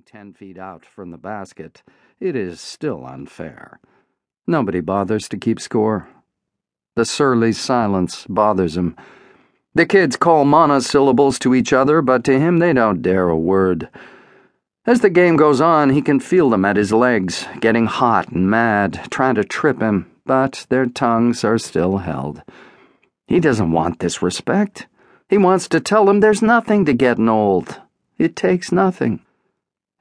standing ten feet out from the basket, it is still unfair. Nobody bothers to keep score. The surly silence bothers him. The kids call monosyllables to each other, but to him they don't dare a word. As the game goes on, he can feel them at his legs, getting hot and mad, trying to trip him, but their tongues are still held. He doesn't want this respect. He wants to tell them there's nothing to getting old. It takes nothing.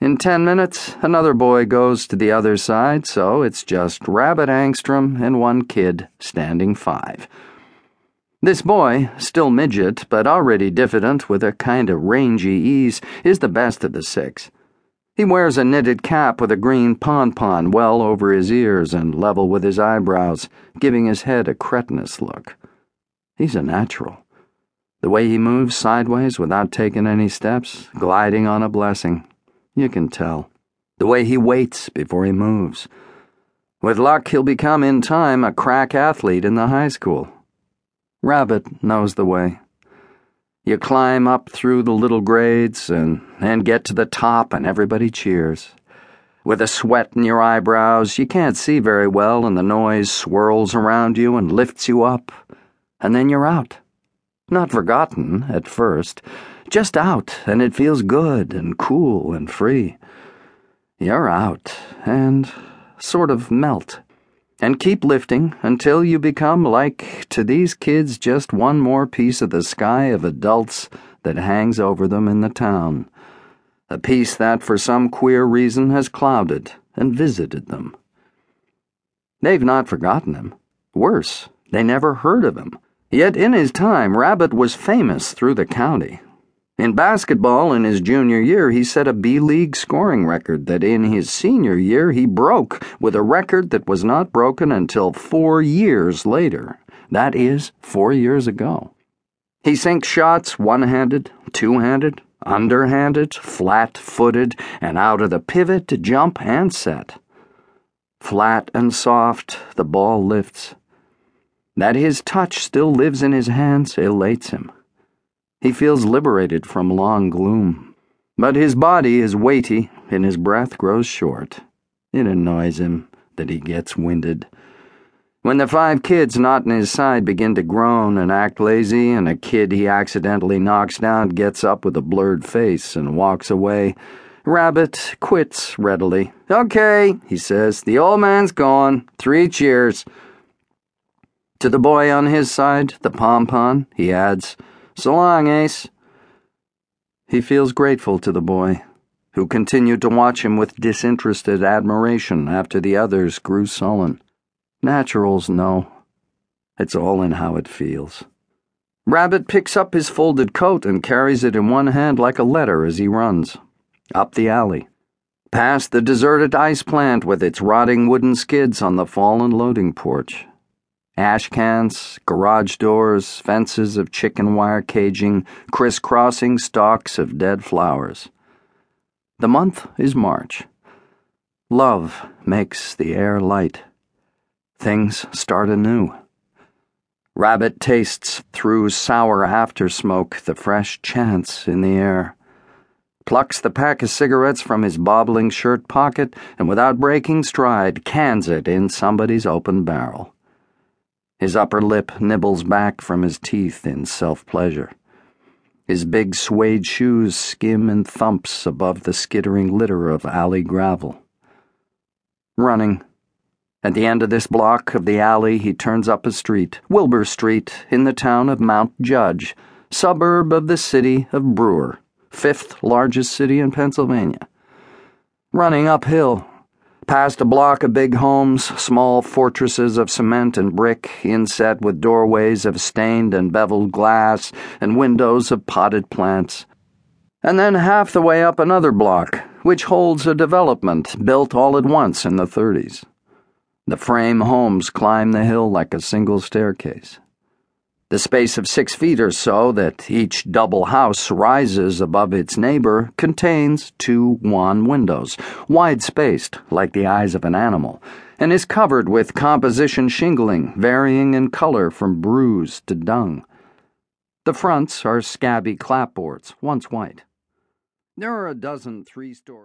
In ten minutes, another boy goes to the other side, so it's just Rabbit Angstrom and one kid standing five. This boy, still midget, but already diffident with a kind of rangy ease, is the best of the six. He wears a knitted cap with a green pompon well over his ears and level with his eyebrows, giving his head a cretinous look. He's a natural. The way he moves sideways without taking any steps, gliding on a blessing, you can tell. The way he waits before he moves. With luck, he'll become in time a crack athlete in the high school. Rabbit knows the way. You climb up through the little grades and then get to the top, and everybody cheers. With a sweat in your eyebrows, you can't see very well, and the noise swirls around you and lifts you up, and then you're out. Not forgotten at first, just out, and it feels good and cool and free. You're out, and sort of melt and keep lifting until you become like to these kids just one more piece of the sky of adults that hangs over them in the town. A piece that, for some queer reason, has clouded and visited them. They've not forgotten him. Worse, they never heard of him. Yet in his time, Rabbit was famous through the county. In basketball, in his junior year, he set a B League scoring record that in his senior year he broke with a record that was not broken until four years later. That is, four years ago. He sinks shots one handed, two handed, underhanded, flat footed, and out of the pivot to jump and set. Flat and soft, the ball lifts. That his touch still lives in his hands elates him. He feels liberated from long gloom. But his body is weighty and his breath grows short. It annoys him that he gets winded. When the five kids not in his side begin to groan and act lazy, and a kid he accidentally knocks down gets up with a blurred face and walks away, Rabbit quits readily. Okay, he says, the old man's gone. Three cheers. To the boy on his side, the pompon, he adds, so long, Ace. He feels grateful to the boy, who continued to watch him with disinterested admiration after the others grew sullen. Naturals know. It's all in how it feels. Rabbit picks up his folded coat and carries it in one hand like a letter as he runs. Up the alley. Past the deserted ice plant with its rotting wooden skids on the fallen loading porch ash cans, garage doors, fences of chicken wire caging, crisscrossing stalks of dead flowers. The month is March. Love makes the air light. Things start anew. Rabbit tastes through sour after smoke the fresh chance in the air. Plucks the pack of cigarettes from his bobbling shirt pocket and without breaking stride cans it in somebody's open barrel. His upper lip nibbles back from his teeth in self pleasure. His big suede shoes skim and thumps above the skittering litter of alley gravel. Running. At the end of this block of the alley, he turns up a street, Wilbur Street, in the town of Mount Judge, suburb of the city of Brewer, fifth largest city in Pennsylvania. Running uphill, Past a block of big homes, small fortresses of cement and brick, inset with doorways of stained and beveled glass and windows of potted plants. And then half the way up another block, which holds a development built all at once in the 30s. The frame homes climb the hill like a single staircase. The space of six feet or so that each double house rises above its neighbor contains two wan windows, wide spaced like the eyes of an animal, and is covered with composition shingling varying in color from bruise to dung. The fronts are scabby clapboards, once white. There are a dozen three story